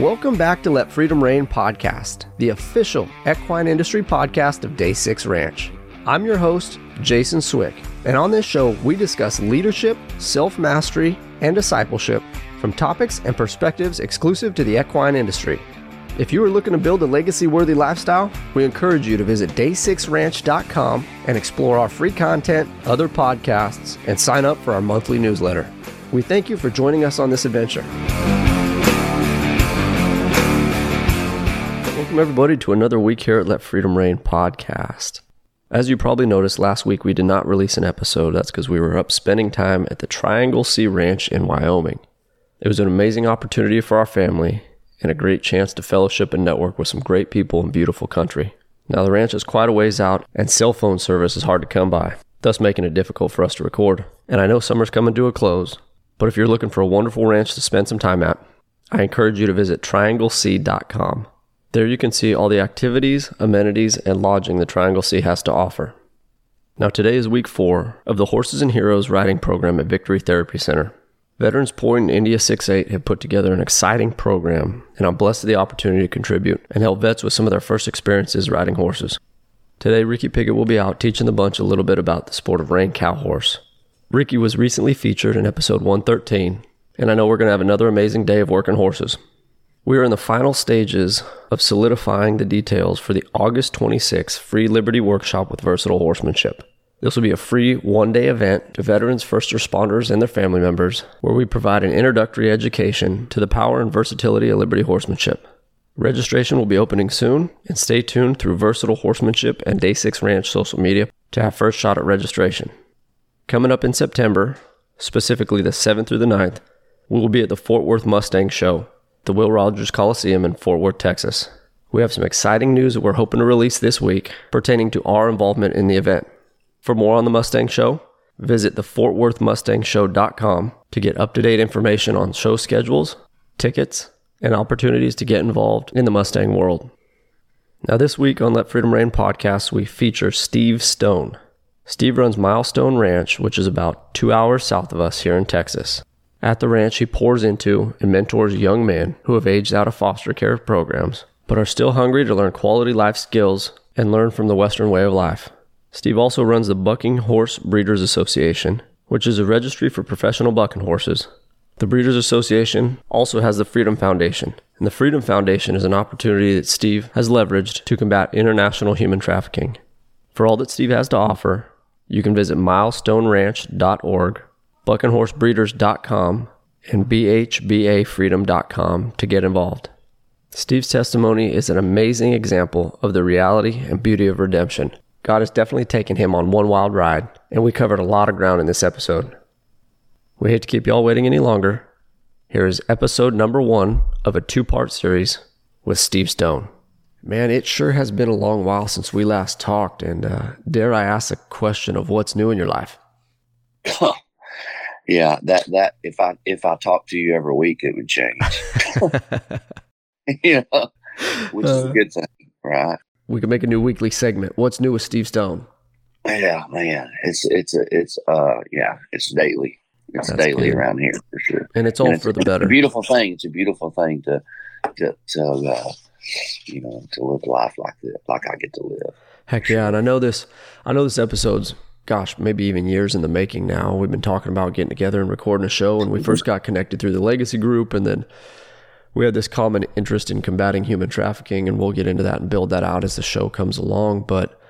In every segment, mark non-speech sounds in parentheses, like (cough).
Welcome back to Let Freedom Reign podcast, the official equine industry podcast of Day 6 Ranch. I'm your host, Jason Swick, and on this show, we discuss leadership, self mastery, and discipleship from topics and perspectives exclusive to the equine industry. If you are looking to build a legacy worthy lifestyle, we encourage you to visit day6ranch.com and explore our free content, other podcasts, and sign up for our monthly newsletter. We thank you for joining us on this adventure. Welcome, everybody, to another week here at Let Freedom Reign podcast. As you probably noticed, last week we did not release an episode. That's because we were up spending time at the Triangle C Ranch in Wyoming. It was an amazing opportunity for our family and a great chance to fellowship and network with some great people in beautiful country. Now, the ranch is quite a ways out, and cell phone service is hard to come by, thus making it difficult for us to record. And I know summer's coming to a close, but if you're looking for a wonderful ranch to spend some time at, I encourage you to visit triangleC.com. There you can see all the activities, amenities, and lodging the Triangle C has to offer. Now, today is week four of the Horses and Heroes riding program at Victory Therapy Center. Veterans Point and India 6-8 have put together an exciting program, and I'm blessed with the opportunity to contribute and help vets with some of their first experiences riding horses. Today, Ricky Piggott will be out teaching the bunch a little bit about the sport of rein cow horse. Ricky was recently featured in episode 113, and I know we're going to have another amazing day of working horses. We are in the final stages of solidifying the details for the August 26th Free Liberty Workshop with Versatile Horsemanship. This will be a free one day event to veterans, first responders, and their family members, where we provide an introductory education to the power and versatility of Liberty Horsemanship. Registration will be opening soon, and stay tuned through Versatile Horsemanship and Day 6 Ranch social media to have first shot at registration. Coming up in September, specifically the 7th through the 9th, we will be at the Fort Worth Mustang Show, the Will Rogers Coliseum in Fort Worth, Texas. We have some exciting news that we're hoping to release this week pertaining to our involvement in the event. For more on the Mustang Show, visit the FortWorthMustangShow.com to get up to date information on show schedules, tickets, and opportunities to get involved in the Mustang world. Now, this week on Let Freedom Reign podcast, we feature Steve Stone. Steve runs Milestone Ranch, which is about two hours south of us here in Texas. At the ranch, he pours into and mentors young men who have aged out of foster care programs, but are still hungry to learn quality life skills and learn from the Western way of life. Steve also runs the Bucking Horse Breeders Association, which is a registry for professional bucking horses. The Breeders Association also has the Freedom Foundation, and the Freedom Foundation is an opportunity that Steve has leveraged to combat international human trafficking. For all that Steve has to offer, you can visit milestoneranch.org, buckinghorsebreeders.com, and bhbafreedom.com to get involved. Steve's testimony is an amazing example of the reality and beauty of redemption. God has definitely taken him on one wild ride, and we covered a lot of ground in this episode. We hate to keep y'all waiting any longer. Here is episode number one of a two part series with Steve Stone. Man, it sure has been a long while since we last talked, and uh, dare I ask a question of what's new in your life? (coughs) yeah, that that if I if I talk to you every week, it would change. (laughs) (laughs) you know, (laughs) which is a good thing, right? We could make a new weekly segment. What's new with Steve Stone? Yeah, man, it's it's it's uh yeah, it's daily. It's That's daily good. around here for sure. And it's all And for the it's a better. beautiful thing. It's a beautiful thing to to, to uh, you know to live life like that, like I get to live. Heck yeah, and I know this. I know this episode's gosh, maybe even years in the making now. We've been talking about getting together and recording a show, and we first got connected through the Legacy Group, and then we had this common interest in combating human trafficking, and we'll get into that and build that out as the show comes along. But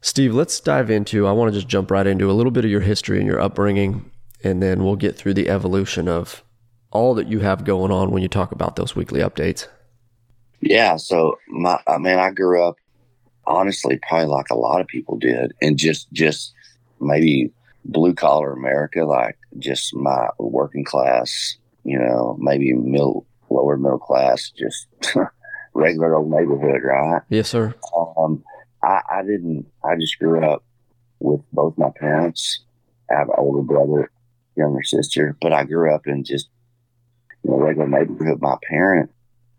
Steve, let's dive into. I want to just jump right into a little bit of your history and your upbringing, and then we'll get through the evolution of all that you have going on when you talk about those weekly updates. Yeah. So my I mean, I grew up honestly, probably like a lot of people did, and just just maybe blue collar America, like just my working class, you know, maybe middle lower middle class, just (laughs) regular old neighborhood, right? Yes, sir. Um, I, I didn't. I just grew up with both my parents. I have an older brother, younger sister, but I grew up in just you know regular neighborhood. My parent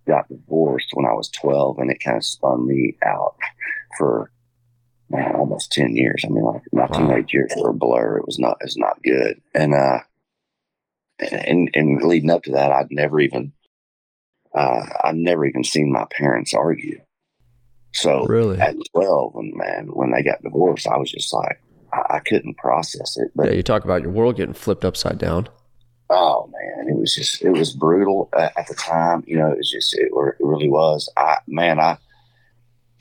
got divorced when I was twelve, and it kind of spun me out (laughs) for man, almost ten years. I mean, like my Wow. teenage years were a blur. It was not. it's not good. And uh, and and leading up to that, I'd never even uh, I've never even seen my parents argue. So really, at twelve, and man, when they got divorced, I was just like, I, I couldn't process it. But yeah, you talk about your world getting flipped upside down. Oh man, it was just it was brutal uh, at the time. You know, it was just it, it really was. I man, I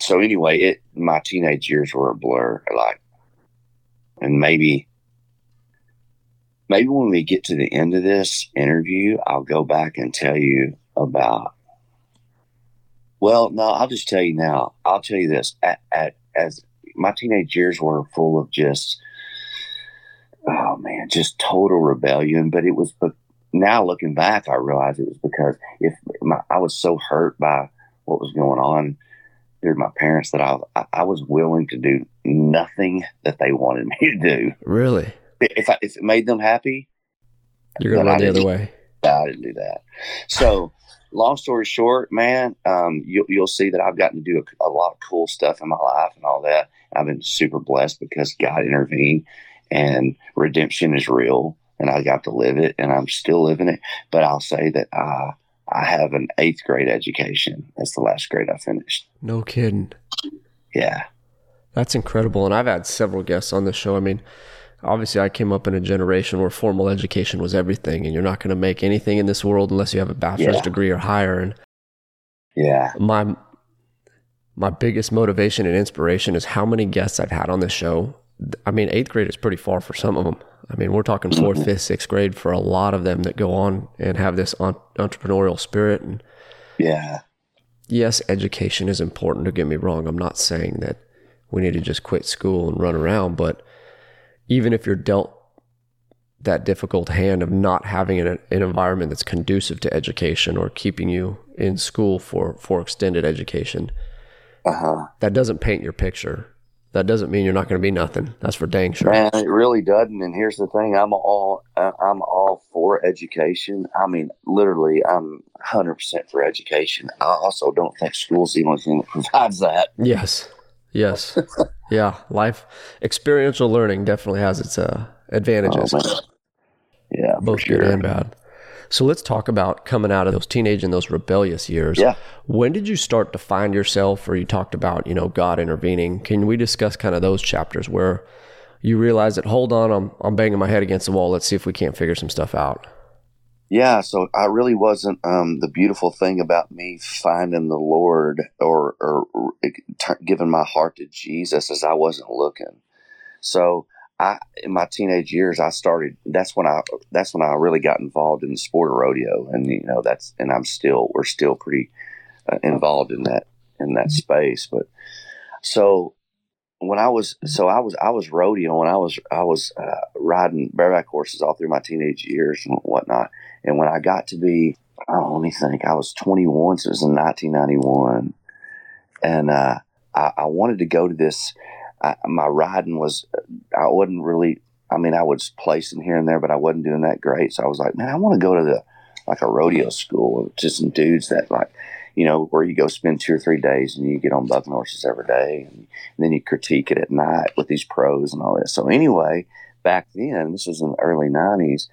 so anyway, it my teenage years were a blur. Like, and maybe maybe when we get to the end of this interview, I'll go back and tell you about. Well, no, I'll just tell you now. I'll tell you this: at, at as my teenage years were full of just, oh man, just total rebellion. But it was, but now looking back, I realize it was because if my, I was so hurt by what was going on during my parents that I, I was willing to do nothing that they wanted me to do. Really? If I, if it made them happy, you're gonna run the other way. I didn't do that. So, long story short, man, um, you, you'll see that I've gotten to do a, a, lot of cool stuff in my life and all that. I've been super blessed because God intervened, and redemption is real, and I got to live it, and I'm still living it. But I'll say that I I have an eighth grade education. That's the last grade I finished. No kidding. Yeah. That's incredible. And I've had several guests on this show. I mean, obviously I came up in a generation where formal education was everything and you're not going to make anything in this world unless you have a bachelor's yeah. degree or higher and yeah my my biggest motivation and inspiration is how many guests I've had on this show I mean 8th grade is pretty far for some of them I mean we're talking 4th mm-hmm. 5th 6th grade for a lot of them that go on and have this entrepreneurial spirit and yeah yes education is important don't get me wrong I'm not saying that we need to just quit school and run around but even if you're dealt that difficult hand of not having an, an environment that's conducive to education or keeping you in school for, for extended education, uh-huh. that doesn't paint your picture. That doesn't mean you're not going to be nothing. That's for dang sure. Man, it really doesn't. And here's the thing: I'm all I'm all for education. I mean, literally, I'm 100 percent for education. I also don't think school's the only thing that (laughs) provides that. Yes, yes. (laughs) Yeah, life experiential learning definitely has its uh, advantages. Oh, yeah, both sure. good and bad. So let's talk about coming out of those teenage and those rebellious years. Yeah. When did you start to find yourself, or you talked about, you know, God intervening? Can we discuss kind of those chapters where you realize that, hold on, I'm I'm banging my head against the wall. Let's see if we can't figure some stuff out. Yeah, so I really wasn't. Um, the beautiful thing about me finding the Lord or or t- giving my heart to Jesus is I wasn't looking. So I, in my teenage years, I started. That's when I. That's when I really got involved in the sport of rodeo, and you know that's. And I'm still. We're still pretty uh, involved in that in that space. But so when I was so I was I was rodeo and I was I was uh, riding bareback horses all through my teenage years and whatnot. And when I got to be, oh, let me think, I was 21, so it was in 1991, and uh, I, I, wanted to go to this. I, my riding was, I wasn't really. I mean, I was placing here and there, but I wasn't doing that great. So I was like, man, I want to go to the like a rodeo school, just some dudes that like you know, where you go spend two or three days and you get on bucking horses every day, and, and, then you critique it at night with these pros and all this. So anyway, back then, this was in the early '90s.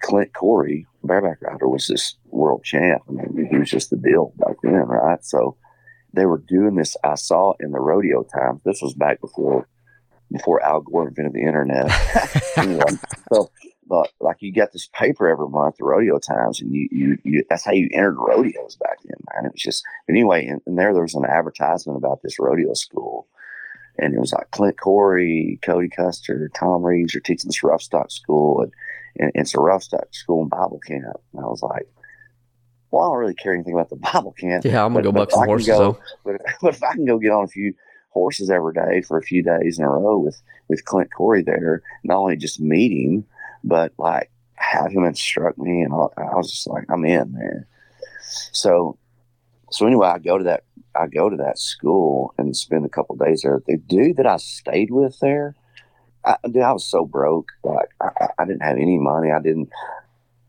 Clint Corey, bareback rider, was this world champ. I mean, he was just the deal back then, right? So they were doing this. I saw in the rodeo times. This was back before before Al Gore invented the internet. (laughs) anyway, so but like you get this paper every month, the rodeo times, and you, you, you that's how you entered rodeos back then, man. It was just anyway, and, and there there was an advertisement about this rodeo school, and it was like Clint Corey, Cody Custer, Tom Reeves are teaching this rough stock school, and, and it's a rough stock school and Bible camp. And I was like, well, I don't really care anything about the Bible camp. Yeah, I'm gonna go buck some horses. Go, though. But, (laughs) but if I can go get on a few horses every day for a few days in a row with with Clint Corey there, not only just meet him but like have him instruct me, and I, I was just like, I'm in, man. So, so anyway, I go to that I go to that school and spend a couple days there. The dude that I stayed with there, I, dude, I was so broke. Like I, I didn't have any money. I didn't.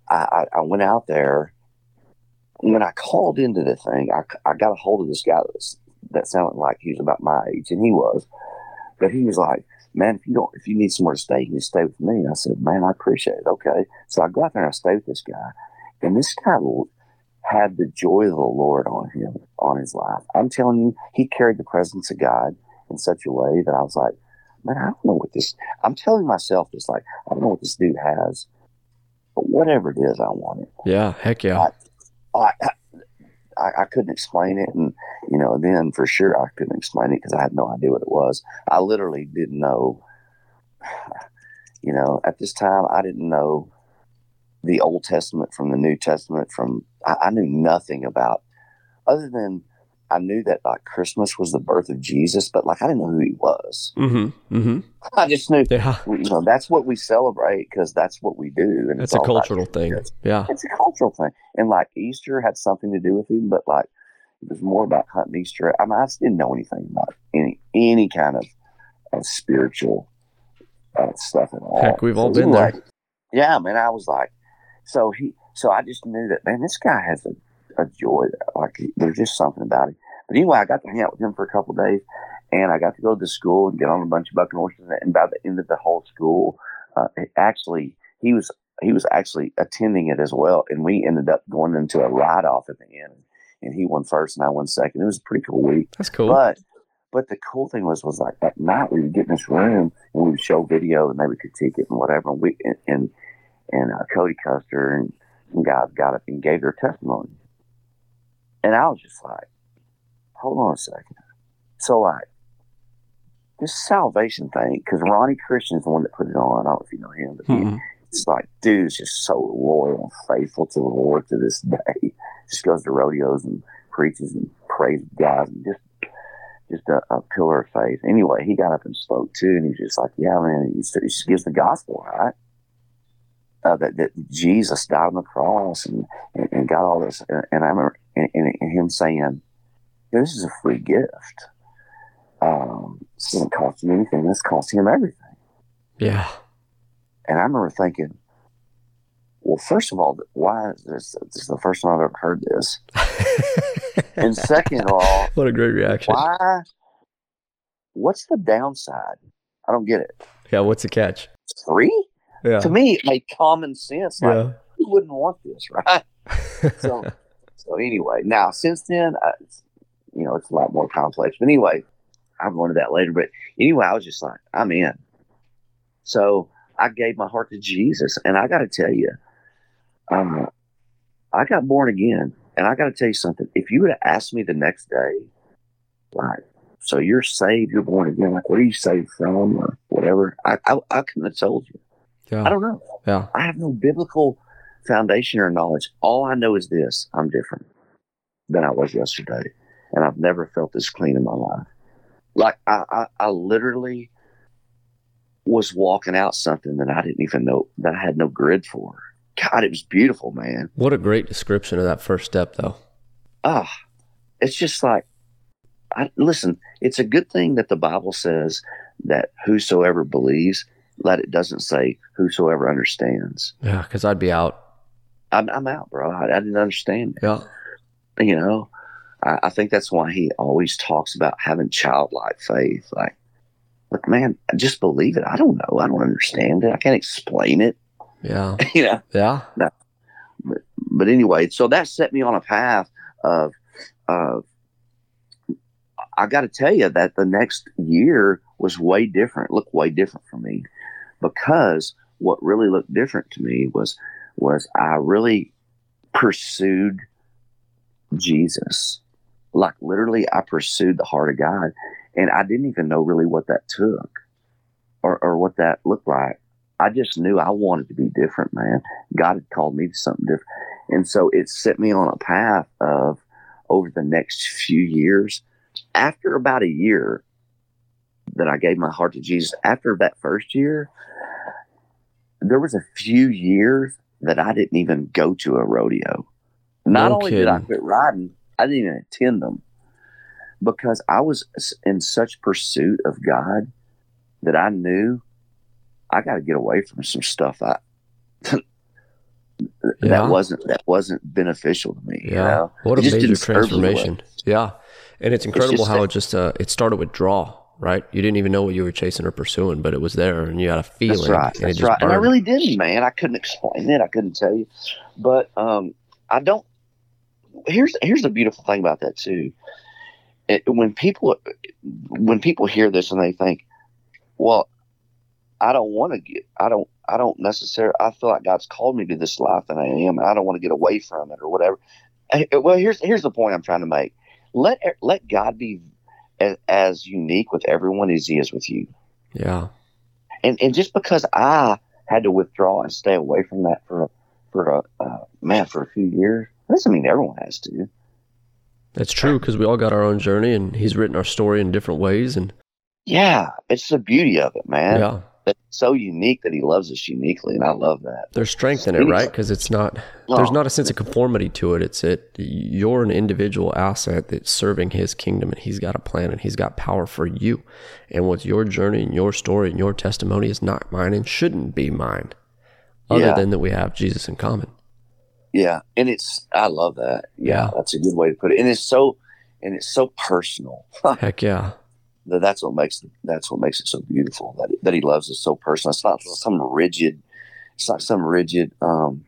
I, I, went out there. When I called into the thing, I, I got a hold of this guy that, sounded like he was about my age, and he was. But he was like, man, if you don't, if you need somewhere to stay, you can stay with me. I said, man, I appreciate it. Okay. So I go out there and I stay with this guy. And this guy had the joy of the Lord on him, on his life. I'm telling you, he carried the presence of God in such a way that I was like, man, I don't know what this. I'm telling myself this, like, I don't know what this dude has, but whatever it is, I want it. Yeah, heck yeah. I, I, I couldn't explain it, and you know, then for sure I couldn't explain it because I had no idea what it was. I literally didn't know. You know, at this time, I didn't know the Old Testament from the New Testament. From I, I knew nothing about, other than I knew that like Christmas was the birth of Jesus, but like I didn't know who he was. Mm-hmm. Mm-hmm. I just knew, Yeah. you know, that's what we celebrate because that's what we do. And It's it's a cultural thing. Yeah. It's a cultural thing, and like Easter had something to do with him, but like it was more about hunting Easter. I mean, I just didn't know anything about any any kind of, of spiritual uh, stuff at all. Heck, we've all So been there. anyway, Yeah, man. I was like, so he, so I just knew that man, this guy has a, a joy. Like there's just something about it. But anyway, I got to hang out with him for a couple of days, and I got to go to the school and get on a bunch of bucking horses. And by the end of the whole school, uh, it actually he was he was actually attending it as well, and we ended up going into a ride off at the end. And he won first, and I won second. It was a pretty cool week. That's cool. But but the cool thing was was like at night we would get in this room and we would show video and they would critique it and whatever. And we and and, and uh, Cody Custer and, and guys got up and gave their testimony. And I was just like, hold on a second. So like this salvation thing, because Ronnie Christian's the one that put it on. I don't know if you know him, but he, Mhm. it's like dude's just so loyal and faithful to the Lord to this day. (laughs) Just goes to rodeos and preaches and prays guys and just just a, a pillar of faith. Anyway, he got up and spoke too, and he was just like, "Yeah, man." He, he just gives the gospel, right? Uh, that, that Jesus died on the cross and, and, and got all this, and, and I remember and, and, and him saying, "This is a free gift. Um, this doesn't cost him anything. This costs him everything." Yeah. And I remember thinking, well, first of all, why is this? This is the first time I've ever heard this. (laughs) And second of all, (laughs) what a great reaction. why? What's the downside? I don't get it. Yeah. What's the catch? It's free? Yeah. To me, it made common sense. Like, Yeah. who wouldn't want this, right? (laughs) So, so anyway, now since then, I, you know, it's a lot more complex. But anyway, I'll go into that later. But anyway, I was just like, I'm in. So I gave my heart to Jesus, and I got to tell you, um, I got born again, and I got to tell you something. If you would have asked me the next day, like, so you're saved, you're born again, like, what are you saved from, or whatever, I, I, I couldn't have told you. Yeah. I don't know. Yeah. I have no biblical foundation or knowledge. All I know is this I'm different than I was yesterday. And I've never felt this clean in my life. Like, I, I, I literally was walking out something that I didn't even know that I had no grid for. God, it was beautiful, man. What a great description of that first step, though. Ah, it's just like, I, listen, it's a good thing that the Bible says that whosoever believes, that it doesn't say whosoever understands. Yeah. Because I'd be out. I'm, I'm out, bro. I, I didn't understand it. Yeah. You know, I, I think that's why he always talks about having childlike faith. Like, look, man, just believe it. I don't know. I don't understand it. I can't explain it. Yeah. (laughs) you know. Yeah. But anyway, so that set me on a path of, of. I got to tell you that the next year was way different. Looked way different for me, because what really looked different to me was was I really pursued Jesus. Like literally, I pursued the heart of God, and I didn't even know really what that took, or or what that looked like. I just knew I wanted to be different, man. God had called me to something different, and so it set me on a path of over the next few years. After about a year that I gave my heart to Jesus, after that first year, there was a few years that I didn't even go to a rodeo. Not No only did I quit riding, I didn't even attend them because I was in such pursuit of God that I knew I got to get away from some stuff I, (laughs) Yeah. that wasn't that wasn't beneficial to me. Yeah. You know? What a It major well. transformation. Yeah. And it's incredible just how that- it just uh, it started with draw, right? You didn't even know what you were chasing or pursuing, but it was there and you had a feeling. That's right. And it That's just right. And I really didn't, man. I couldn't explain it. I couldn't tell you. But um, I don't. here's here's the beautiful thing about that too. It, when people when people hear this and they think, well, I don't want to get, I don't, I don't necessarily, I feel like God's called me to this life and I am, and I don't want to get away from it or whatever. Well, here's here's the point I'm trying to make. Let let God be as, as unique with everyone as He is with you. Yeah. And and just because I had to withdraw and stay away from that for a, for a uh, man for a few years doesn't mean everyone has to. That's true because we all got our own journey, and He's written our story in different ways, and yeah, it's the beauty of it, man. Yeah. It's so unique that he loves us uniquely, and I love that. There's strength in it, right? Because it's not there's oh. not a sense of conformity to it. It's it you're an individual asset that's serving his kingdom, and he's got a plan, and he's got power for you. And what's your journey and your story and your testimony is not mine and shouldn't be mine, other yeah. than that we have Jesus in common. Yeah, and it's I love that. Yeah, yeah, that's a good way to put it. And it's so and it's so personal. (laughs) Heck yeah that's what makes that's what makes it so beautiful that that he loves us so personal. It's not some rigid, it's not some rigid um,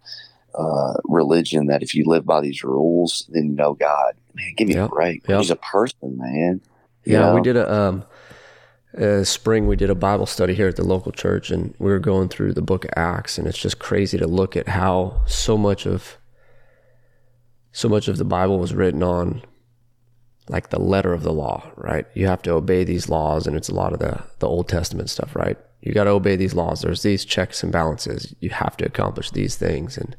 uh, religion that if you live by these rules, then you know God. Man, give me yep. a break. Yep. He's a person, man. You yeah, know? we did a um, uh, spring. We did a Bible study here at the local church, and we were going through the Book of Acts, and it's just crazy to look at how so much of so much of the Bible was written on like the letter of the law, right? You have to obey these laws, and it's a lot of the the Old Testament stuff, right? You got to obey these laws. There's these checks and balances. You have to accomplish these things, and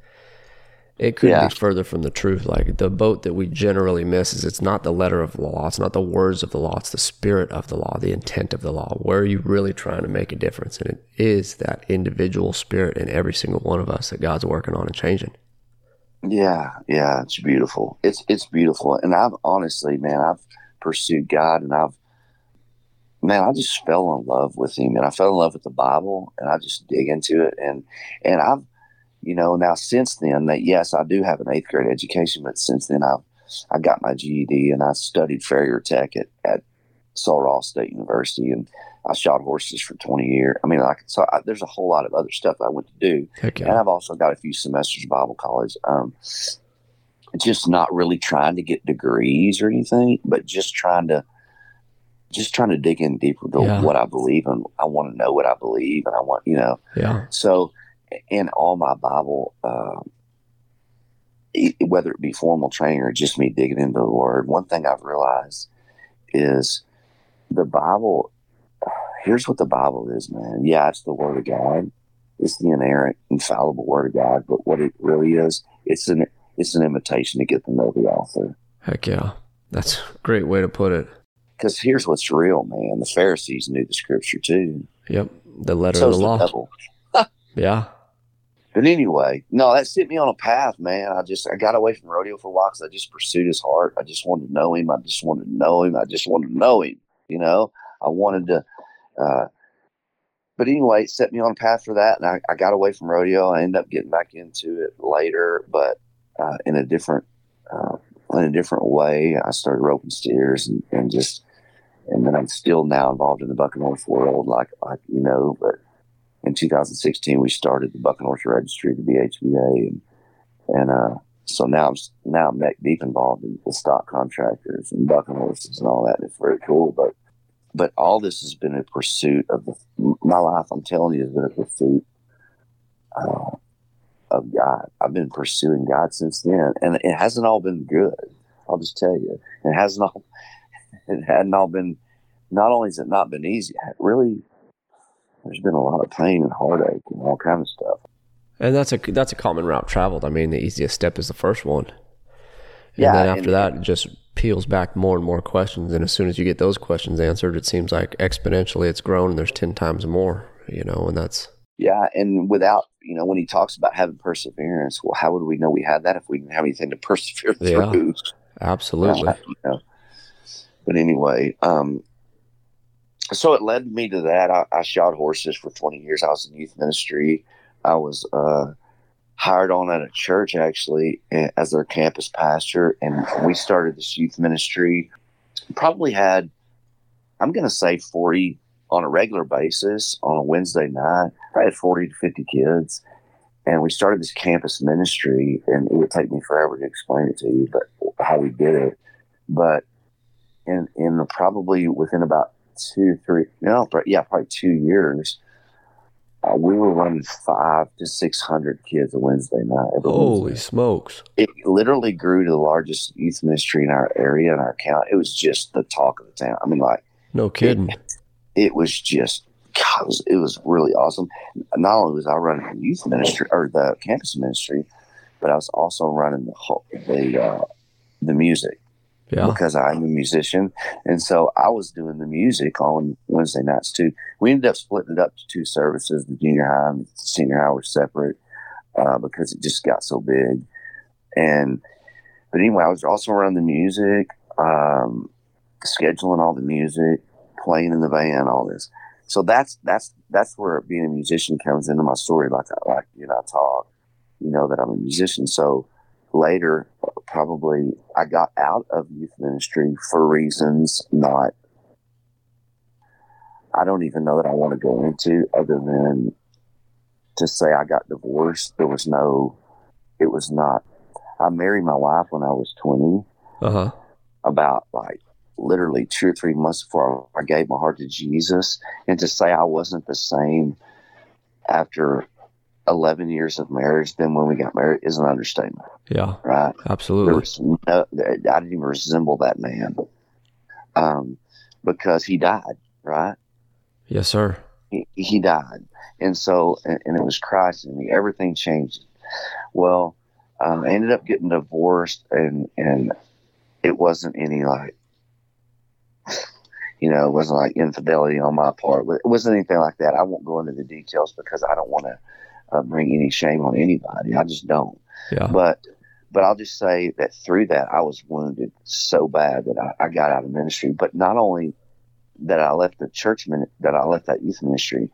it could yeah. be further from the truth. Like the boat that we generally miss is it's not the letter of the law, it's not the words of the law, it's the spirit of the law, the intent of the law. Where are you really trying to make a difference? And it is that individual spirit in every single one of us that God's working on and changing. Yeah, yeah, it's beautiful. It's it's beautiful, and I've honestly, man, I've pursued God, and I've, man, I just fell in love with Him, and I fell in love with the Bible, and I just dig into it, and and I've, you know, now since then that yes, I do have an eighth grade education, but since then I've I got my GED, and I studied Farrier Tech at at Sul Ross State University, and I shot horses for 20 years. I mean, like, so I, there's a whole lot of other stuff I went to do. And I've also got a few semesters of Bible college. Um, just not really trying to get degrees or anything, but just trying to, just trying to dig in deeper to yeah. what I believe and I want to know what I believe and I want, you know, yeah. So in all my Bible, uh, whether it be formal training or just me digging into the word, one thing I've realized is the Bible here's what the Bible is, man. Yeah, it's the Word of God. It's the inerrant, infallible Word of God. But what it really is, it's an it's an invitation to get to know the author. Heck yeah, that's a great way to put it. Because here's what's real, man. The Pharisees knew the Scripture too. Yep, the letter so of the law. The (laughs) yeah. But anyway, no, that set me on a path, man. I just I got away from rodeo for a while because I just pursued his heart. I just wanted to know him. I just wanted to know him. I just wanted to know him. You know, I wanted to uh, but anyway, it set me on a path for that, and I, I, got away from rodeo. I ended up getting back into it later, but uh, in a different uh, in a different way. I started roping steers and, and just, and then I'm still now involved in the Bucking Horse world, like like you know. But in 2016, we started the Bucking Horse Registry, the BHBA, and and uh, so now I'm now I'm neck deep involved in the stock contractors and bucking horses and all that. It's very cool, but but all this has been a pursuit of the, my life. I'm telling you, has been a pursuit uh, of God. I've been pursuing God since then, and it hasn't all been good. I'll just tell you, it hasn't all. (laughs) It hadn't all been. Not only has it not been easy, really, there's been a lot of pain and heartache and all kind of stuff. And that's a that's a common route traveled. I mean, the easiest step is the first one, and yeah, then after and, that, it just peels back more and more questions. And as soon as you get those questions answered, it seems like exponentially it's grown and there's 10 times more, you know, and that's. Yeah. And without, you know, when he talks about having perseverance, well, how would we know we had that if we didn't have anything to (laughs) persevere yeah, through? Absolutely. Uh, you know? But anyway, um, so it led me to that. I, I shot horses for 20 years. I was in youth ministry. I was, uh, hired on at a church actually eh, as their campus pastor, and we started this youth ministry. Probably had, I'm going to say, 40 on a regular basis on a Wednesday night. I had 40 to 50 kids, and we started this campus ministry, and it would take me forever to explain it to you, but how we did it. But in in probably within about two, three, no, yeah, probably two years, uh, we were running five to six hundred kids a Wednesday night. Holy Wednesday. smokes! It literally grew to the largest youth ministry in our area and our county. It was just the talk of the town. I mean, like no kidding. It, it was just God, it was, it was really awesome. Not only was I running the youth ministry or the campus ministry, but I was also running the whole, the uh, the music. Yeah. Because I'm a musician, and so I was doing the music on Wednesday nights too. We ended up splitting it up to two services. The junior high and senior high were separate uh, because it just got so big. And but anyway, I was also running the music, um, scheduling all the music, playing in the band, all this so that's that's that's where being a musician comes into my story. Like I, like you know, I talk, you know, that I'm a musician. So later, probably I got out of youth ministry for reasons not. I don't even know that I want to go into other than to say I got divorced. There was no, it was not. I married my wife when I was 20. Uh huh. About like literally two or three months before I gave my heart to Jesus. And to say I wasn't the same after 11 years of marriage than when we got married is an understatement. Yeah. Right. Absolutely. No, I didn't even resemble that man um, because he died. Right. Yes, sir. He, he died. And so, and, and, it was Christ in me. Everything changed. Well, um, I ended up getting divorced and, and it wasn't any like you know, it wasn't like infidelity on my part. It wasn't anything like that. I won't go into the details because I don't want to uh, bring any shame on anybody. I just don't. Yeah. But but I'll just say that through that I was wounded so bad that I, I got out of ministry. But not only that I left the church minute that I left that youth ministry,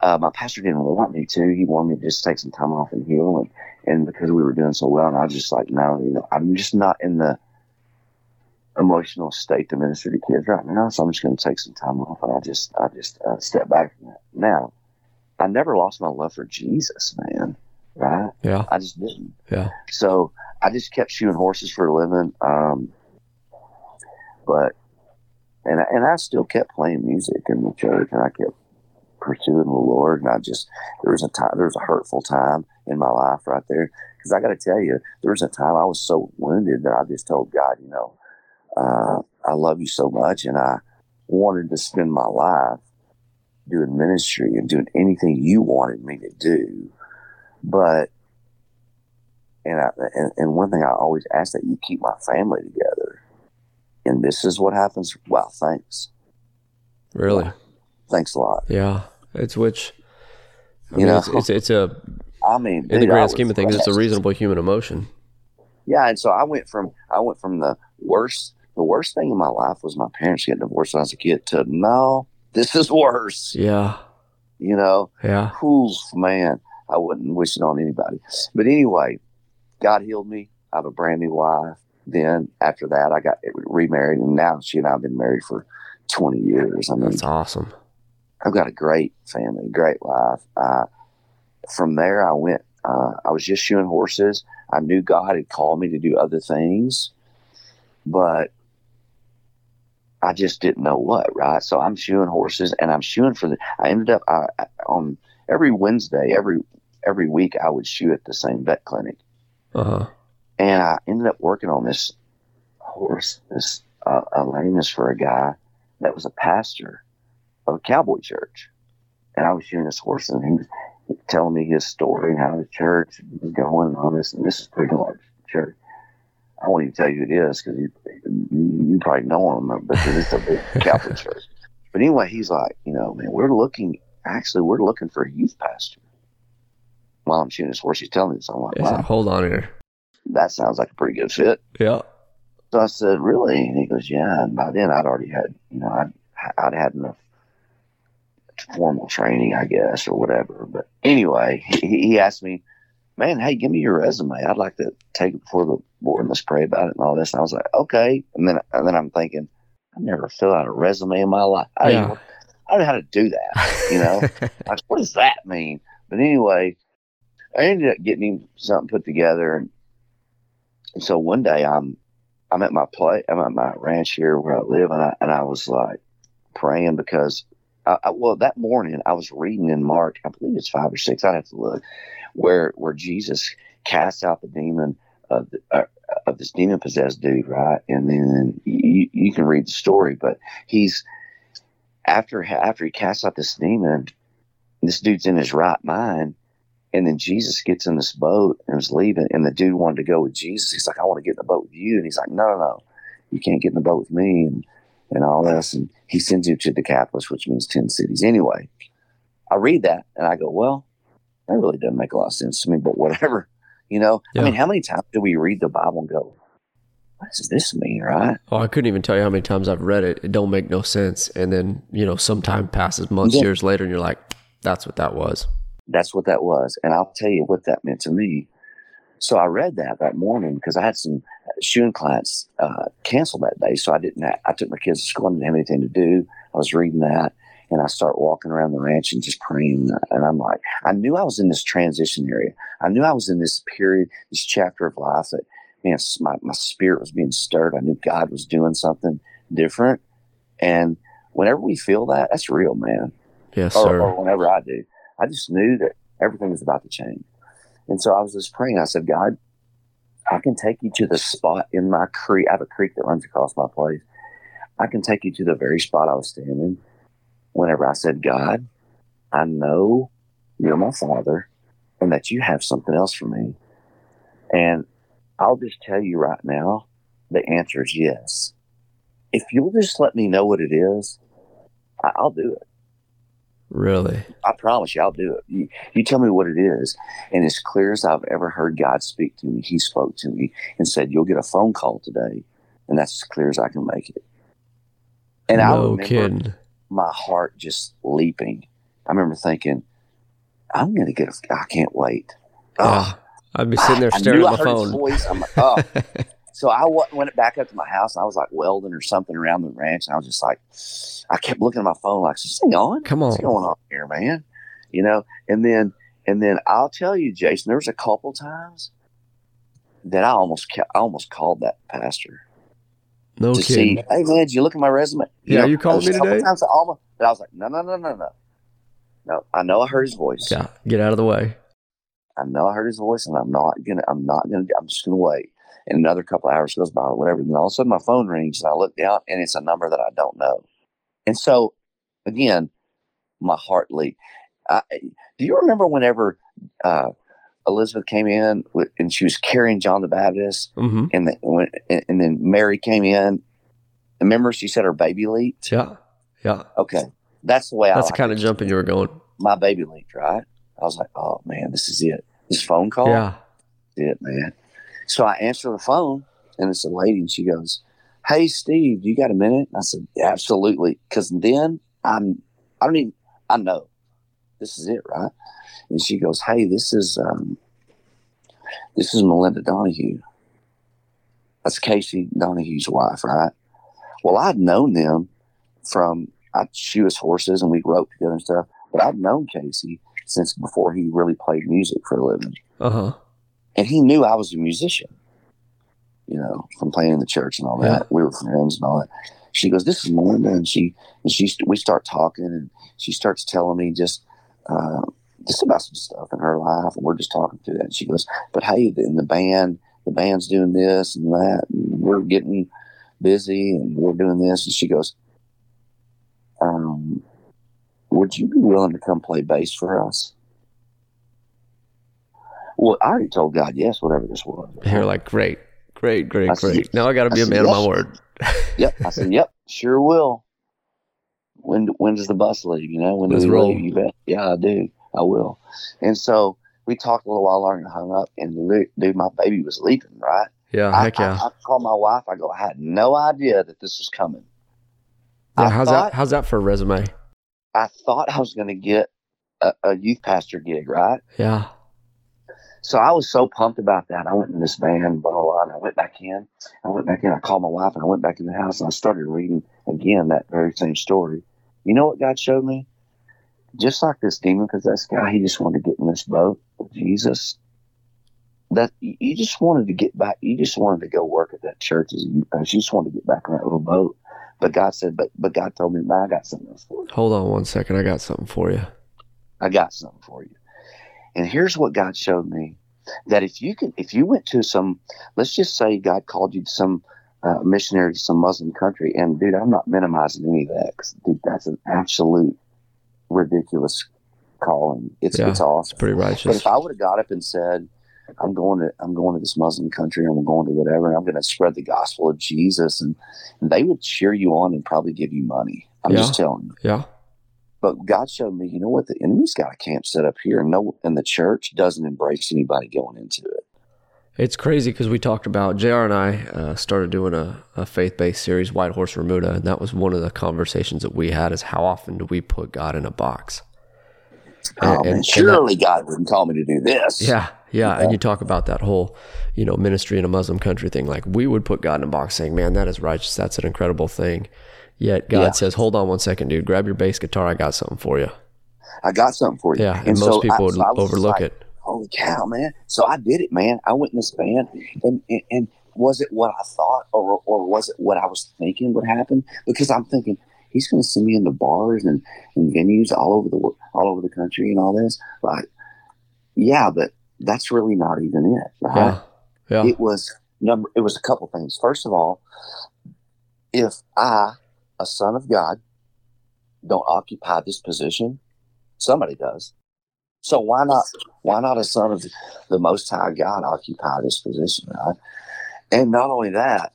uh, my pastor didn't want me to. He wanted me to just take some time off and heal, and and because we were doing so well, and I was just like, no, you know, I'm just not in the emotional state to minister to kids right now, so I'm just going to take some time off, and I just I just uh, step back from that. Now, I never lost my love for Jesus, man. Right? Yeah. I just didn't. Yeah. So I just kept shoeing horses for a living, um, but and and I still kept playing music in the church, and I kept pursuing the Lord. And I just there was a time there was a hurtful time in my life right there because I got to tell you, there was a time I was so wounded that I just told God, you know uh, I love you so much, and I wanted to spend my life doing ministry and doing anything you wanted me to do. But and I, and, and one thing I always ask that you keep my family together. And this is what happens. Wow, thanks. Really? Wow. Thanks a lot. Yeah, it's which. I you mean, know, it's, it's, it's a. (laughs) I mean, in dude, the grand scheme of things, it's a reasonable human emotion. Yeah, and so I went from I went from the worst the worst thing in my life was my parents getting divorced when I was a kid to no, this is worse. Yeah. You know? Yeah. Ooh, man, I wouldn't wish it on anybody. But anyway, God healed me. I have a brand new wife. Then after that, I got remarried, and now she and I have been married for 20 years. I mean, That's awesome. I've got a great family, great life. Uh, from there, I went, uh, I was just shoeing horses. I knew God had called me to do other things, but I just didn't know what, right? So I'm shoeing horses and I'm shoeing for the, I ended up I, on every Wednesday, every, every week I would shoe at the same vet clinic. Uh-huh. And I ended up working on this horse, this, uh, a lameness for a guy that was a pastor of a cowboy church. And I was shoeing this horse and he was telling me his story and how the church was going and all this. And this is pretty large church. I won't even tell you who it is because you, you, you probably know him because it's a big (laughs) Catholic church. But anyway, he's like, you know, man, we're looking. Actually, we're looking for a youth pastor. While I'm shooting his horse, he's telling me this. I'm like, wow, hold on here. That sounds like a pretty good fit. Yeah. So I said, really? And he goes, yeah. And by then, I'd already had, you know, I'd, I'd had enough formal training, I guess, or whatever. But anyway, he, he asked me, man, hey, give me your resume. I'd like to take it before the board and let's pray about it and all this. And I was like, okay. And then, and then I'm thinking, I never filled out a resume in my life. I, yeah. didn't, I don't know how to do that. You know, (laughs) like, what does that mean? But anyway, I ended up getting something put together, and, and so one day I'm I'm at my play I'm at my ranch here where I live, and I and I was like praying because I, I, well that morning I was reading in Mark I believe it's five or six I have to look where where Jesus cast out the demon of the, uh, of this demon possessed dude, right? And then you, you can read the story, but he's after after he casts out this demon, this dude's in his right mind. And then Jesus gets in this boat and is leaving, and the dude wanted to go with Jesus. He's like, "I want to get in the boat with you," and he's like, "No, no, no, you can't get in the boat with me," and and all this. And he sends you to the Decapolis, which means ten cities. Anyway, I read that and I go, "Well, that really doesn't make a lot of sense to me, but whatever." You know, yeah. I mean, how many times do we read the Bible and go, what does this mean, right? Oh, I couldn't even tell you how many times I've read it. It don't make no sense. And then, you know, some time passes months, yeah. years later, and you're like, that's what that was. That's what that was. And I'll tell you what that meant to me. So I read that that morning because I had some shooting clients uh, cancel that day. So I didn't, have, I took my kids to school and didn't have anything to do. I was reading that and I start walking around the ranch and just praying. And I'm like, I knew I was in this transition area. I knew I was in this period, this chapter of life that, man, my, my spirit was being stirred. I knew God was doing something different. And whenever we feel that, that's real, man. Yes, or, sir. Or whenever I do, I just knew that everything was about to change. And so I was just praying. I said, God, I can take you to the spot in my creek. I have a creek that runs across my place. I can take you to the very spot I was standing whenever I said, God, I know you're my father and that you have something else for me. And I'll just tell you right now, the answer is yes. If you'll just let me know what it is, I'll do it. Really? I promise you, I'll do it. You, you, tell me what it is. And as clear as I've ever heard God speak to me, He spoke to me and said, You'll get a phone call today. And that's as clear as I can make it. And no I remember, kidding my heart just leaping. I remember thinking, I'm going to get a, I can't wait. Oh, I'd be sitting there (sighs) staring at my phone. voice. I'm like, oh. (laughs) so I w- went back up to my house and I was like welding or something around the ranch. And I was just like, I kept looking at my phone like, is this on? Come on. What's going on here, man? You know, and then, and then I'll tell you, Jason, there was a couple times that I almost, I almost called that pastor. No to kidding. see, hey man, did you look at my resume? You yeah, know, you called me today. Times I almost, but I was like, no, no, no, no, no, no. I know I heard his voice. Yeah, get out of the way. I know I heard his voice, and I'm not gonna. I'm not gonna. I'm just gonna wait. And another couple hours goes by, or whatever. And all of a sudden, my phone rings, and I look down, and it's a number that I don't know. And so, again, my heart leaped. I, do you remember whenever uh, Elizabeth came in with, and she was carrying John the Baptist, mm-hmm. and, the, when, and then Mary came in. Remember, she said her baby leaked. Yeah, yeah. Okay, that's the way. That's I the kind of jumping you were going. My baby leaked, right? I was like, oh man, this is it. This phone call, yeah, it man. So I answer the phone, and it's a lady, and she goes, "Hey, Steve, you got a minute?" I said, "Absolutely," because then I'm, I don't even, I know this is it, right? And she goes, "Hey, this is um, this is Melinda Donahew. That's Casey Donahew's wife, right?" Well, I'd known them from I shoot his horses and we wrote together and stuff, but I've known Casey since before he really played music for a living. Uh huh. And he knew I was a musician, you know, from playing in the church and all that. Yeah. We were friends and all that. She goes, "This is Melinda," and she and she we start talking, and she starts telling me just uh, just about some stuff in her life, and we're just talking through that. And she goes, "But hey, in the band, the band's doing this and that, and we're getting busy, and we're doing this." And she goes, um, "Would you be willing to come play bass for us?" Well, I already told God yes, whatever this was. You're like, great, great, great, I great. Said, now I got to be I a man yes. of my word. (laughs) yep, I said, "Yep, sure will." When when does the bus leave? You know, when does it leave? You bet. Yeah, I do. I will. And so we talked a little while longer and hung up. And dude, my baby was leaping, right? Yeah, I, heck yeah. I, I, called my wife. I go, I had no idea that this was coming. Yeah, how's thought, that? How's that for a resume? I thought I was going to get a, a, youth pastor gig, right? Yeah. So I was so pumped about that. I went in this van, blah, blah, blah, and I went back in. I went back in. I called my wife, and I went back in the house, and I started reading again that very same story. You know what God showed me? Just like this demon because possessed guy, he just wanted to get in this boat of Jesus, that you just wanted to get back. You just wanted to go work at that church as you, as you just wanted to get back in that little boat. But God said, but but God told me, man, I got something else for you. Hold on one second. I got something for you. I got something for you. And here's what God showed me: that if you can, if you went to some, let's just say God called you to some uh, missionary to some Muslim country, and dude, I'm not minimizing any of that, 'cause, dude, that's an absolute ridiculous calling. It's Yeah, it's awesome. It's pretty righteous. But if I would have got up and said, "I'm going to I'm going to this Muslim country, and I'm going to whatever, and I'm going to spread the gospel of Jesus," and, and they would cheer you on and probably give you money. I'm Yeah. just telling you. Yeah. But God showed me, you know what? The enemy's got a camp set up here, and no, and the church doesn't embrace anybody going into it. It's crazy because we talked about JR and I uh, started doing a, a faith based series, White Horse Remuda, and that was one of the conversations that we had is how often do we put God in a box? Oh And- man, and- surely God wouldn't call me to do this. Yeah, yeah, Yeah. and you talk about that whole, you know, ministry in a Muslim country thing. Like we would put God in a box, saying, "Man, that is righteous. That's an incredible thing." Yet God Yeah. says, "Hold on one second, dude. Grab your bass guitar. I got something for you." I got something for you. Yeah, and, most so people I- would so I was just overlook like, it. Holy cow, man! So I did it, man. I went in this band, and, and and was it what I thought, or or was it what I was thinking would happen? Because I'm thinking he's going to send me into bars and, and venues all over the all over the country and all this. Like, yeah, but that's really not even it, right? Yeah, yeah, it was number it was a couple things first of all if i a son of god don't occupy this position somebody does so why not why not a son of the most high god occupy this position right and not only that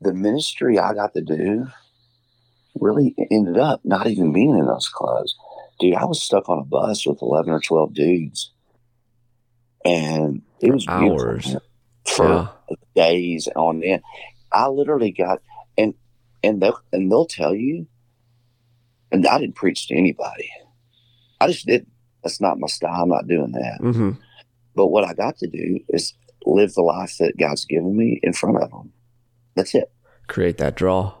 the ministry i got to do really ended up not even being in those clubs dude i was stuck on a bus with 11 or 12 dudes and it was hours. for yeah, days on end. I literally got and and they'll and they'll tell you. And I didn't preach to anybody. I just didn't. That's not my style. I'm not doing that. hmm But what I got to do is live the life that God's given me in front of them. That's it. create that draw.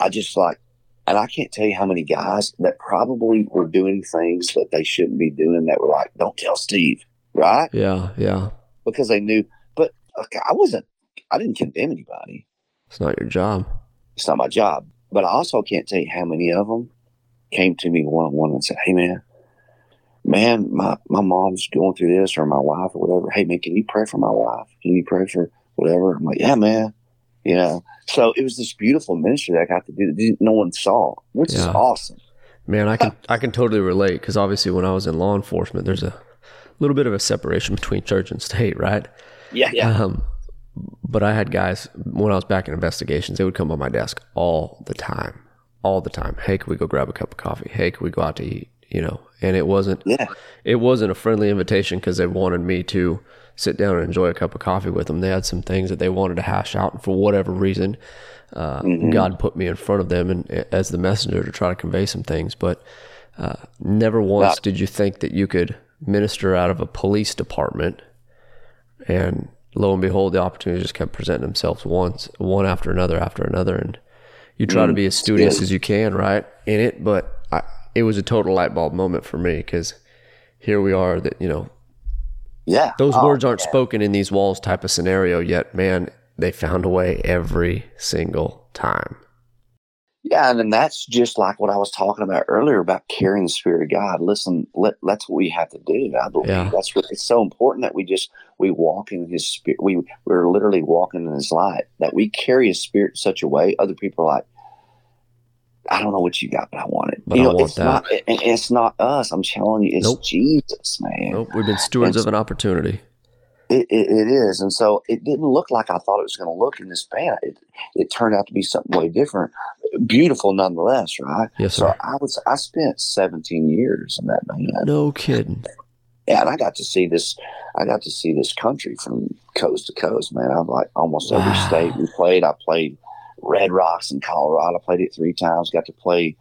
I just like, and I can't tell you how many guys that probably were doing things that they shouldn't be doing that were like, "Don't tell Steve," right? Yeah, yeah. Because they knew. But okay, I wasn't. I didn't condemn anybody. It's not your job. it's not my job. But I also can't tell you how many of them came to me one on one and said, "Hey, man, man, my my mom's going through this, or my wife, or whatever. Hey, man, can you pray for my wife? Can you pray for whatever?" I'm like, "Yeah, man." You know, so it was this beautiful ministry that I got to do that no one saw, which is awesome. Man, I can (laughs) I can totally relate because obviously when I was in law enforcement, there's a little bit of a separation between church and state, right? Yeah, yeah, Um, but I had guys when I was back in investigations, they would come on my desk all the time, all the time. Hey, can we go grab a cup of coffee? Hey, can we go out to eat? You know, and it wasn't yeah, it wasn't a friendly invitation because they wanted me to sit down and enjoy a cup of coffee with them. They had some things that they wanted to hash out, and for whatever reason, uh, Mhm. God put me in front of them and as the messenger to try to convey some things. But uh, never once Wow. did you think that you could minister out of a police department. And lo and behold, the opportunity just kept presenting themselves once, one after another after another, and you try to Mm, be as studious good. as you can, right, in it. But it was a total light bulb moment for me because here we are that you know yeah. those Oh, words aren't yeah. spoken in these walls type of scenario yet man they found a way every single time Yeah, and then that's just like what I was talking about earlier about carrying the spirit of God. Listen, let, that's what we have to do. I believe Yeah. that's what it's so important that we just we walk in His spirit. We we're literally walking in His light. That we carry His spirit in such a way other people are like, I don't know what you got, but I want it. But you I know, want it's that. not. it- it's not us. I'm telling you, it's Nope. Jesus, man. nope we've been stewards And- of an opportunity It, it, it is, and so it didn't look like I thought it was going to look in this band. It, it turned out to be something way different, beautiful nonetheless, right? yes So sir I was I spent 17 years in that band. no kidding Yeah, and I got to see this I got to see this country from coast to coast, man. I'm like almost every Wow. state we played. I played Red Rocks in Colorado. Played it three times. Got to play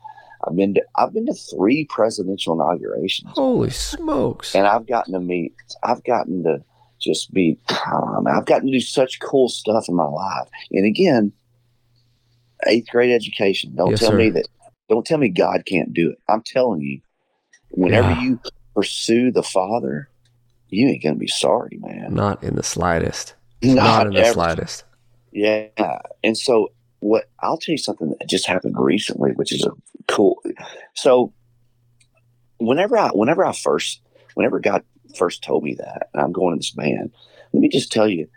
I've been to I've been to three presidential inaugurations. holy smokes And I've gotten to meet I've gotten to just be um, I've gotten to do such cool stuff in my life. And again, eighth grade education. Don't Yes, tell sir. me that don't tell me God can't do it. I'm telling you, whenever Yeah. you pursue the Father, you ain't gonna be sorry, man. Not in the slightest. Not, in the ever. slightest. Yeah. And so what I'll tell you something that just happened recently, which is a cool so whenever I whenever I first whenever God first told me that and I'm going to this band, let me just tell you,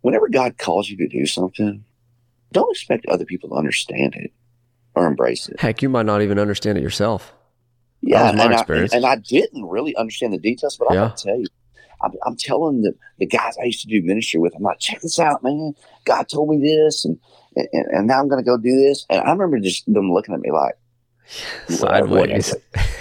whenever God calls you to do something, don't expect other people to understand it or embrace it. Heck, you might not even understand it yourself. Yeah, and. I, and I didn't really understand the details, but I Yeah. gotta tell you, I'm, I'm telling the, the guys I used to do ministry with, I'm like, check this out, man. God told me this, and and, and now I'm gonna go do this. And I remember just them looking at me like, Sideways.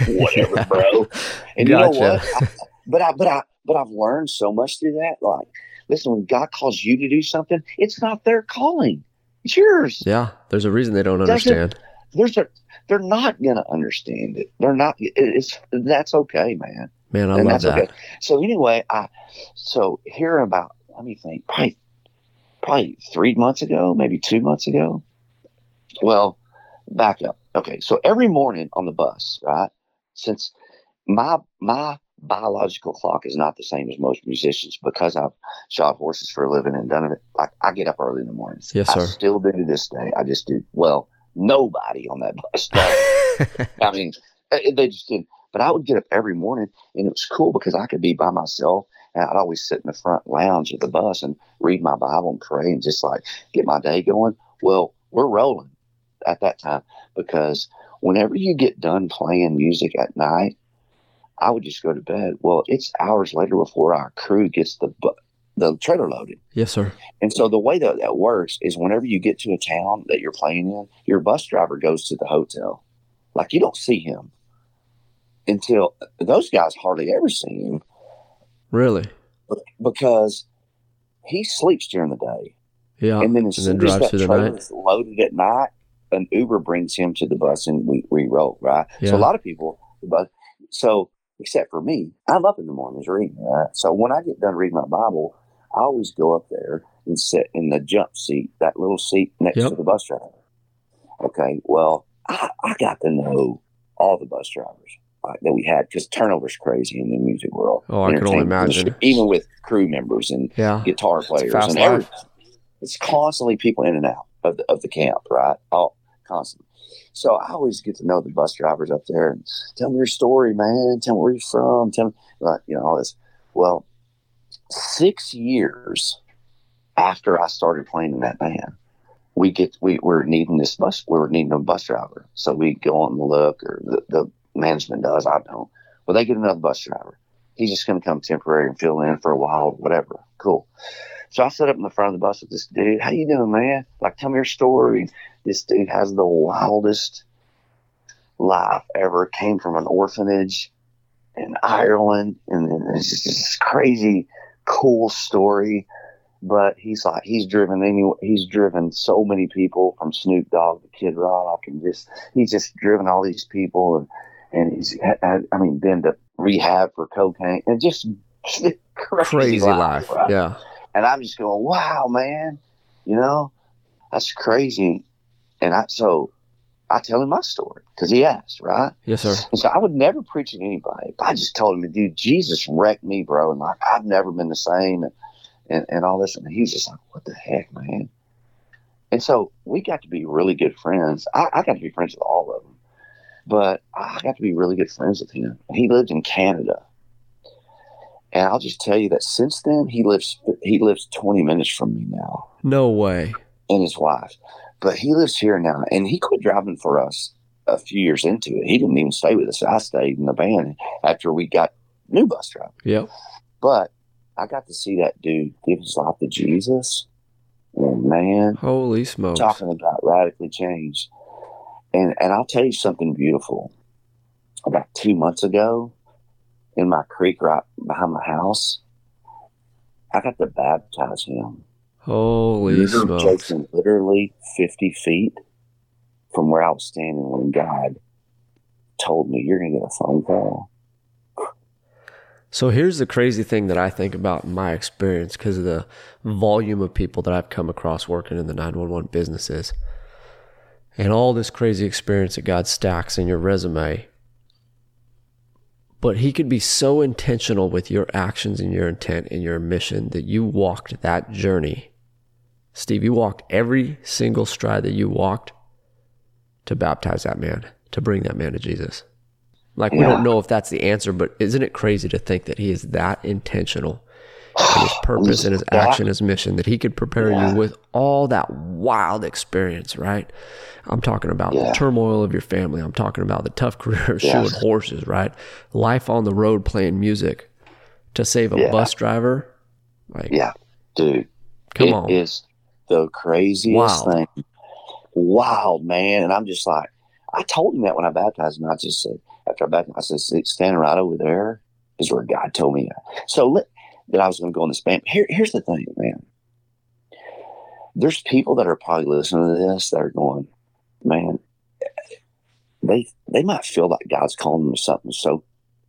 whatever, bro. (laughs) And you know what? I, but I, but I, but I've learned so much through that. Like, listen, when God calls you to do something, it's not their calling; it's yours. Yeah, there's a reason they don't Doesn't- understand. There's a, they're not gonna understand it. They're not. it- It's that's okay, man. Man, I and love that. okay. So anyway, I so here about let me think, probably probably three months ago, maybe two months ago. Well, back up. Okay, so every morning on the bus, right? Since my my biological clock is not the same as most musicians because I've shot horses for a living and done it. Like I get up early in the mornings. Yes, I sir. still do to this day. I just do well. Nobody on that bus. (laughs) I mean, eh, they just didn't. But I would get up every morning, and it was cool because I could be by myself, I'd always sit in the front lounge of the bus and read my Bible and pray and just like get my day going. Well, we're rolling at that time because whenever you get done playing music at night, I would just go to bed. Well, it's hours later before our crew gets the bu- the trailer loaded. yes, sir. And so the way that that works is whenever you get to a town that you're playing in, your bus driver goes to the hotel. Like you don't see him until those guys hardly ever see him Really? because he sleeps during the day. Yeah. and then as soon as that trailer night. is loaded at night, an Uber brings him to the bus and we, we roll, right? Yeah. So a lot of people, but so except for me, I'm up in the mornings reading, right? So when I get done reading my Bible, I always go up there and sit in the jump seat, that little seat next Yep. to the bus driver. Okay, well, I, I got to know all the bus drivers Uh, that we had because turnover's crazy in the music world. Oh, I can only imagine. Even with crew members and Yeah. guitar players and everything. It's constantly people in and out of the, of the camp, right? Oh, constantly. So I always get to know the bus drivers up there and tell me your story, man. Tell me where you're from. Tell me, like, you know, all this. Well, six years after I started playing in that band, we get we were needing this bus. We were needing a bus driver, so we go on the look, or the, the management does. I don't. Well, they get another bus driver. He's just going to come temporary and fill in for a while, whatever. Cool. So I sit up in the front of the bus with this dude. How you doing, man? Like, tell me your story. This dude has the wildest life ever. Came from an orphanage in Ireland, and then it's just this crazy, cool story. But he's like, he's driven any, he's driven so many people from Snoop Dogg to Kid Rock, and just he's just driven all these people, and and he's had, I mean, been to rehab for cocaine, and just (laughs) crazy, Crazy life. right? Yeah. And I'm just going, wow, man, you know, that's crazy. And I, so I tell him my story because he asked, right? Yes, sir. And so I would never preach to anybody. I just told him, dude, Jesus wrecked me, bro. And like, I've never been the same and, and, and all this. And he's just like, what the heck, man? And so we got to be really good friends. I, I got to be friends with all of them, but I got to be really good friends with him. He lived in Canada. And I'll just tell you that since then he lives he lives 20 minutes from me now No way. and his wife. But he lives here now and he quit driving for us a few years into it. He didn't even stay with us. I stayed in the band after we got new bus driver. Yep. But I got to see that dude give his life to Jesus. And man, Holy smokes. talking about radically changed. And and I'll tell you something beautiful. About two months ago, in my creek right behind my house, I got to baptize him. Holy smokes. literally fifty feet from where I was standing when God told me you're gonna get a phone call. So here's the crazy thing that I think about in my experience because of the volume of people that I've come across working in the 911 businesses and all this crazy experience that God stacks in your resume. But he could be so intentional with your actions and your intent and your mission that you walked that journey. Steve, you walked every single stride that you walked to baptize that man, to bring that man to Jesus. Like, we Yeah. don't know if that's the answer, but isn't it crazy to think that he is that intentional in his (sighs) purpose and his action, his mission, that he could prepare Yeah. you with all that wild experience, right? I'm talking about the turmoil of your family. I'm talking about the tough (laughs) career of shoeing Yes. horses, right? Life on the road playing music to save a Yeah. bus driver. Like, Yeah, dude. come It on. is the craziest Wild. thing. Wild, man. And I'm just like, I told him that when I baptized him. I just said, after I baptized, him, I said, standing right over there is where God told me. That. So let, that I was going to go in this band. Here, here's the thing, man. There's people that are probably listening to this that are going, man, they they might feel like God's calling them to something so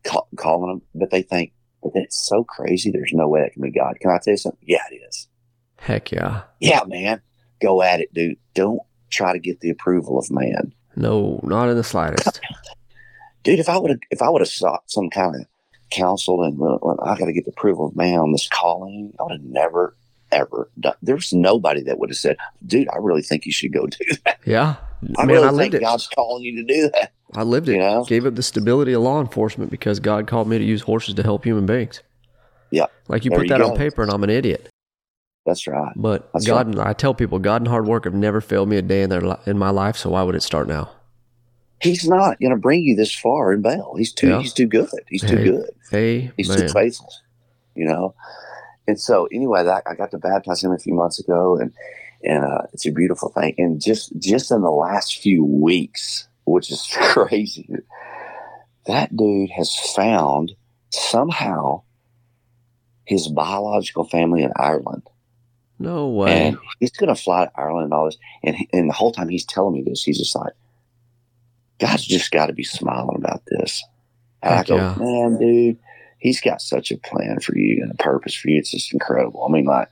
ca- calling them, but they think, but it's so crazy. There's no way that can be God. Can I tell you something? Yeah, it is. Heck yeah. Yeah, man. Go at it, dude. Don't try to get the approval of man. No, not in the slightest. Dude, if I would have if I would have sought some kind of counsel and well, I gotta get the approval of man on this calling, I would have never ever done there's nobody that would have said, Dude, I really think you should go do that. Yeah. I Man, really I lived think it. God's calling you to do that. I lived it. You know? Gave up the stability of law enforcement because God called me to use horses to help human beings. Yeah. Like you There put you that on paper and I'm an idiot. That's right. But That's God, and I tell people, God and hard work have never failed me a day in their li- in my life. So why would it start now? He's not gonna bring you this far in bail. He's too Yeah. he's too good. He's too Hey, good. Hey, He's too faithful, you know. And so, anyway, that I got to baptize him a few months ago, and and uh, it's a beautiful thing. And just just in the last few weeks, which is (laughs) crazy, that dude has found somehow his biological family in Ireland, No way. and he's going to fly to Ireland and all this. And and the whole time he's telling me this, he's just like, God's just got to be smiling about this. And I go, yeah. man, dude, he's got such a plan for you and a purpose for you. It's just incredible. I mean, like,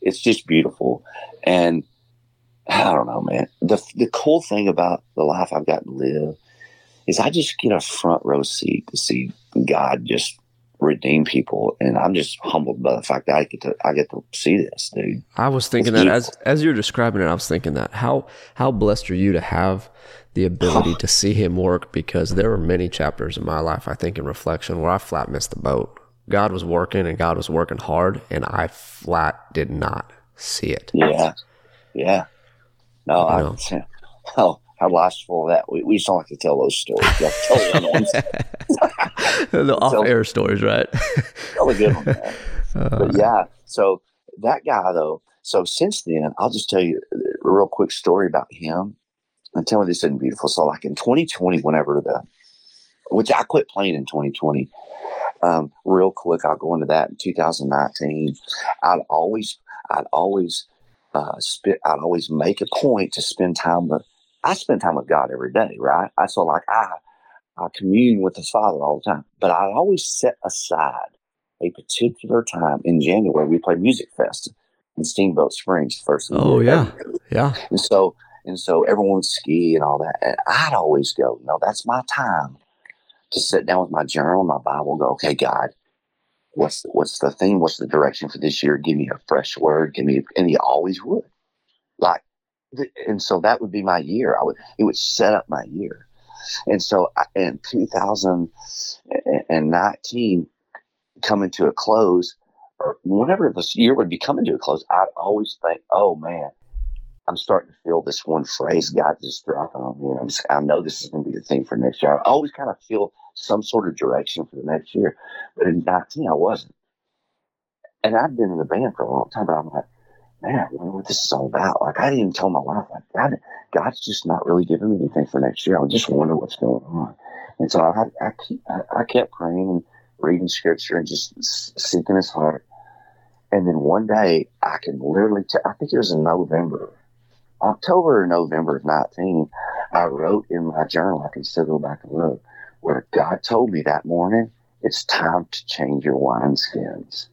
it's just beautiful. And I don't know, man. The the cool thing about the life I've gotten to live is I just get a front row seat to see God just redeem people, and I'm just humbled by the fact that I get to I get to see this, dude. I was thinking It's that as as you're describing it, I was thinking that how how blessed are you to have the ability (sighs) to see Him work? Because there were many chapters in my life, I think, in reflection, where I flat missed the boat. God was working, and God was working hard, and I flat did not see it. Yeah, yeah. No, I, No. (laughs) oh, our life's full of that. We, we just don't like to tell those stories. We have to tell the other ones. (laughs) (laughs) the off-air stories, right? (laughs) Tell the good one. (laughs) Uh, But yeah, so that guy though. So since then, I'll just tell you a real quick story about him. And tell me this isn't beautiful. So like in 2020, whenever the, which I quit playing in 2020. Um, real quick, I'll go into that in 2019. I'd always, I'd always, uh, spit. I'd always make a point to spend time with. I spend time with God every day, right? I so like I, I commune with the Father all the time, but I'd always set aside a particular time in January. We play Music Fest in Steamboat Springs first. of the Oh, yeah. yeah. And so and so everyone would ski and all that. And I'd always go, no, that's my time to sit down with my journal and my Bible and go, okay, God, what's what's the theme? What's the direction for this year? Give me a fresh word. Give me and he always would. Like and so that would be my year. I would it would set up my year. And so uh, in 2019 coming to a close, or whenever this year would be coming to a close, I'd always think, oh man, I'm starting to feel this one phrase God just dropping on me. I'm just, I know this is going to be the thing for next year. I always kind of feel some sort of direction for the next year. But in 19, I wasn't. And I'd been in the band for a long time, but I'm like, man, I wonder what this is all about. Like, I didn't even tell my wife, like, God, God's just not really giving me anything for next year. I just wonder what's going on. And so I, I, I, kept praying and reading scripture and just seeking his heart. And then one day, I can literally, tell, I think it was in November, October or November of 19, I wrote in my journal, I can still go back and look, where God told me that morning, it's time to change your wineskins.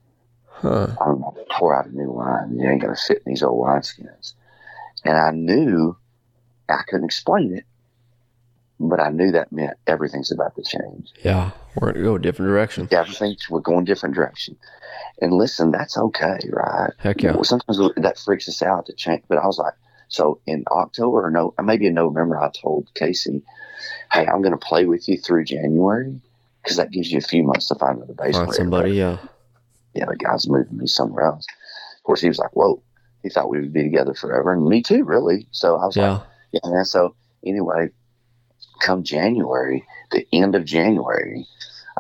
Huh. I'm going to pour out a new wine. You ain't going to fit in these old wineskins. And I knew I couldn't explain it, but I knew that meant everything's about to change. Yeah. We're going to go a different direction. Everything's we're going different direction. And listen, that's okay, right? Heck yeah. Well, sometimes that freaks us out to change. But I was like, so in October or no, maybe in November, I told Casey, "Hey, I'm going to play with you through January because that gives you a few months to find another bass Find player." somebody, yeah. Yeah, the guy's moving me somewhere else. Of course, he was like, "Whoa," he thought we would be together forever, and me too, really. So I was Yeah. like, "Yeah." man." So anyway, come January, the end of January,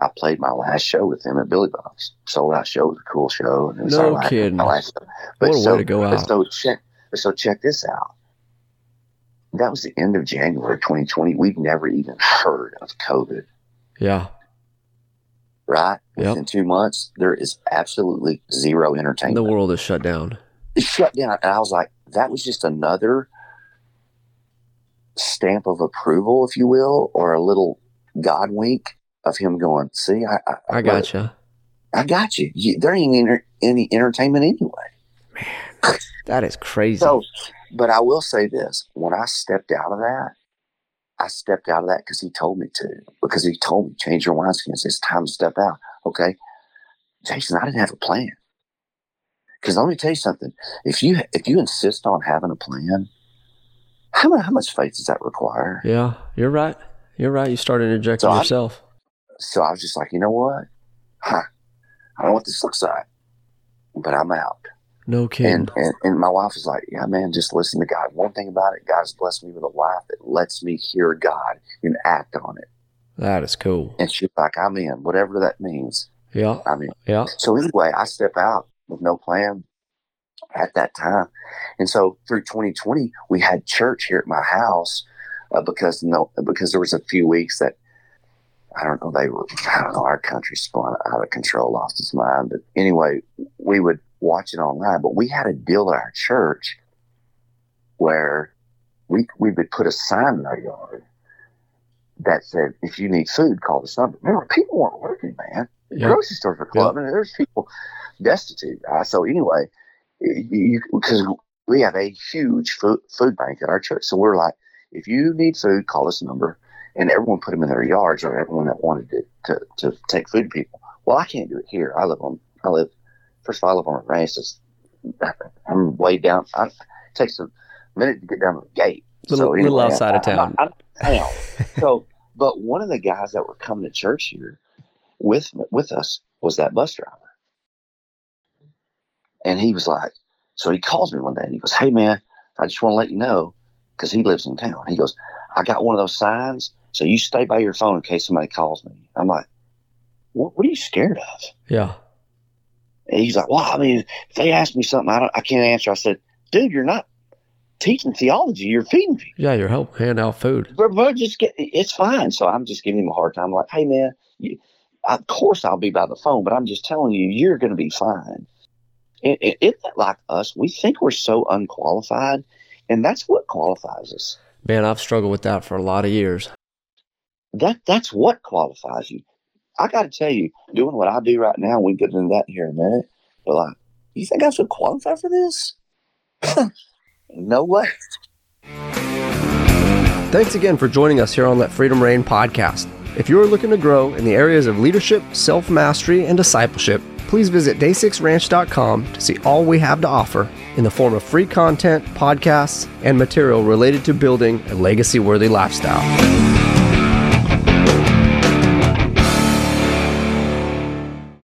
I played my last show with him at Billy Bob's. Sold out show, it was a cool show. And it was No last- kidding. my last show. What a way so, to go out. So check, so check this out. That was the end of January 2020. We've never even heard of COVID, Yeah. Right? Yep. Within two months, there is absolutely zero entertainment. The world is shut down. It shut down. And I was like, that was just another stamp of approval, if you will, or a little God wink of him going, see, I, I, I gotcha. I got you. you there ain't any, any entertainment anyway. Man, that is (laughs) crazy. So, but I will say this: when I stepped out of that, I stepped out of that because he told me to. Because he told me change your wineskins. It's time to step out. Okay, Jason, I didn't have a plan. Because let me tell you something: if you if you insist on having a plan, how much how much faith does that require? yeah, you're right. You're right. You started interjecting So I- yourself. So I was just like, you know what? Huh, I don't know what this looks like, but I'm out. No kidding. And, and and my wife was like, "Yeah, man, just listen to God. One thing about it, God's blessed me with a life that lets me hear God and act on it." that is cool. And she's like, "I'm in, whatever that means. Yeah. I'm in." Yeah. So anyway, I step out with no plan at that time, and so through 2020, we had church here at my house uh, because no, because there was a few weeks that I don't know they were I don't know our country spun out of control, lost its mind. But anyway, we would watch it online. But we had a deal at our church where we we would put a sign in our yard that said, "If you need food, call this number." Remember, people weren't working, man. Yeah. grocery stores were closed. I mean, there's people destitute. Uh, so anyway, because we have a huge food, food bank at our church, so we're like, if you need food, call this number, and everyone put them in their yards, or everyone that wanted to to, to take food to people. Well, I can't do it here. I live on. I live. First of all, I live on a ranch. That's, I'm way down. I, it takes a minute to get down to the gate. Little- little outside of town. I'm, I'm town. so, but one of the guys that were coming to church here with with us was that bus driver, and he was like, so he calls me one day and he goes, "Hey man, I just want to let you know because he lives in town." He goes, "I got one of those signs, so you stay by your phone in case somebody calls me." I'm like, "What? What are you scared of?" Yeah. And he's like, "Well, I mean, if they ask me something, I don't, I can't answer." I said, "Dude, you're not teaching theology; you're feeding people." Yeah. You're helping hand out food. But, but just get it's fine. So I'm just giving him a hard time. like, hey man, you, of course I'll be by the phone, but I'm just telling you, you're going to be fine. It, it, it's not like us. We think we're so unqualified, and that's what qualifies us. Man, I've struggled with that for a lot of years. That that's what qualifies you. I got to tell you, doing what I do right now, we get into that here in a minute. But like, you think I should qualify for this? (laughs) no way. Thanks again for joining us here on Let Freedom Reign podcast. If you are looking to grow in the areas of leadership, self mastery, and discipleship, please visit day6ranch.com to see all we have to offer in the form of free content, podcasts, and material related to building a legacy worthy lifestyle.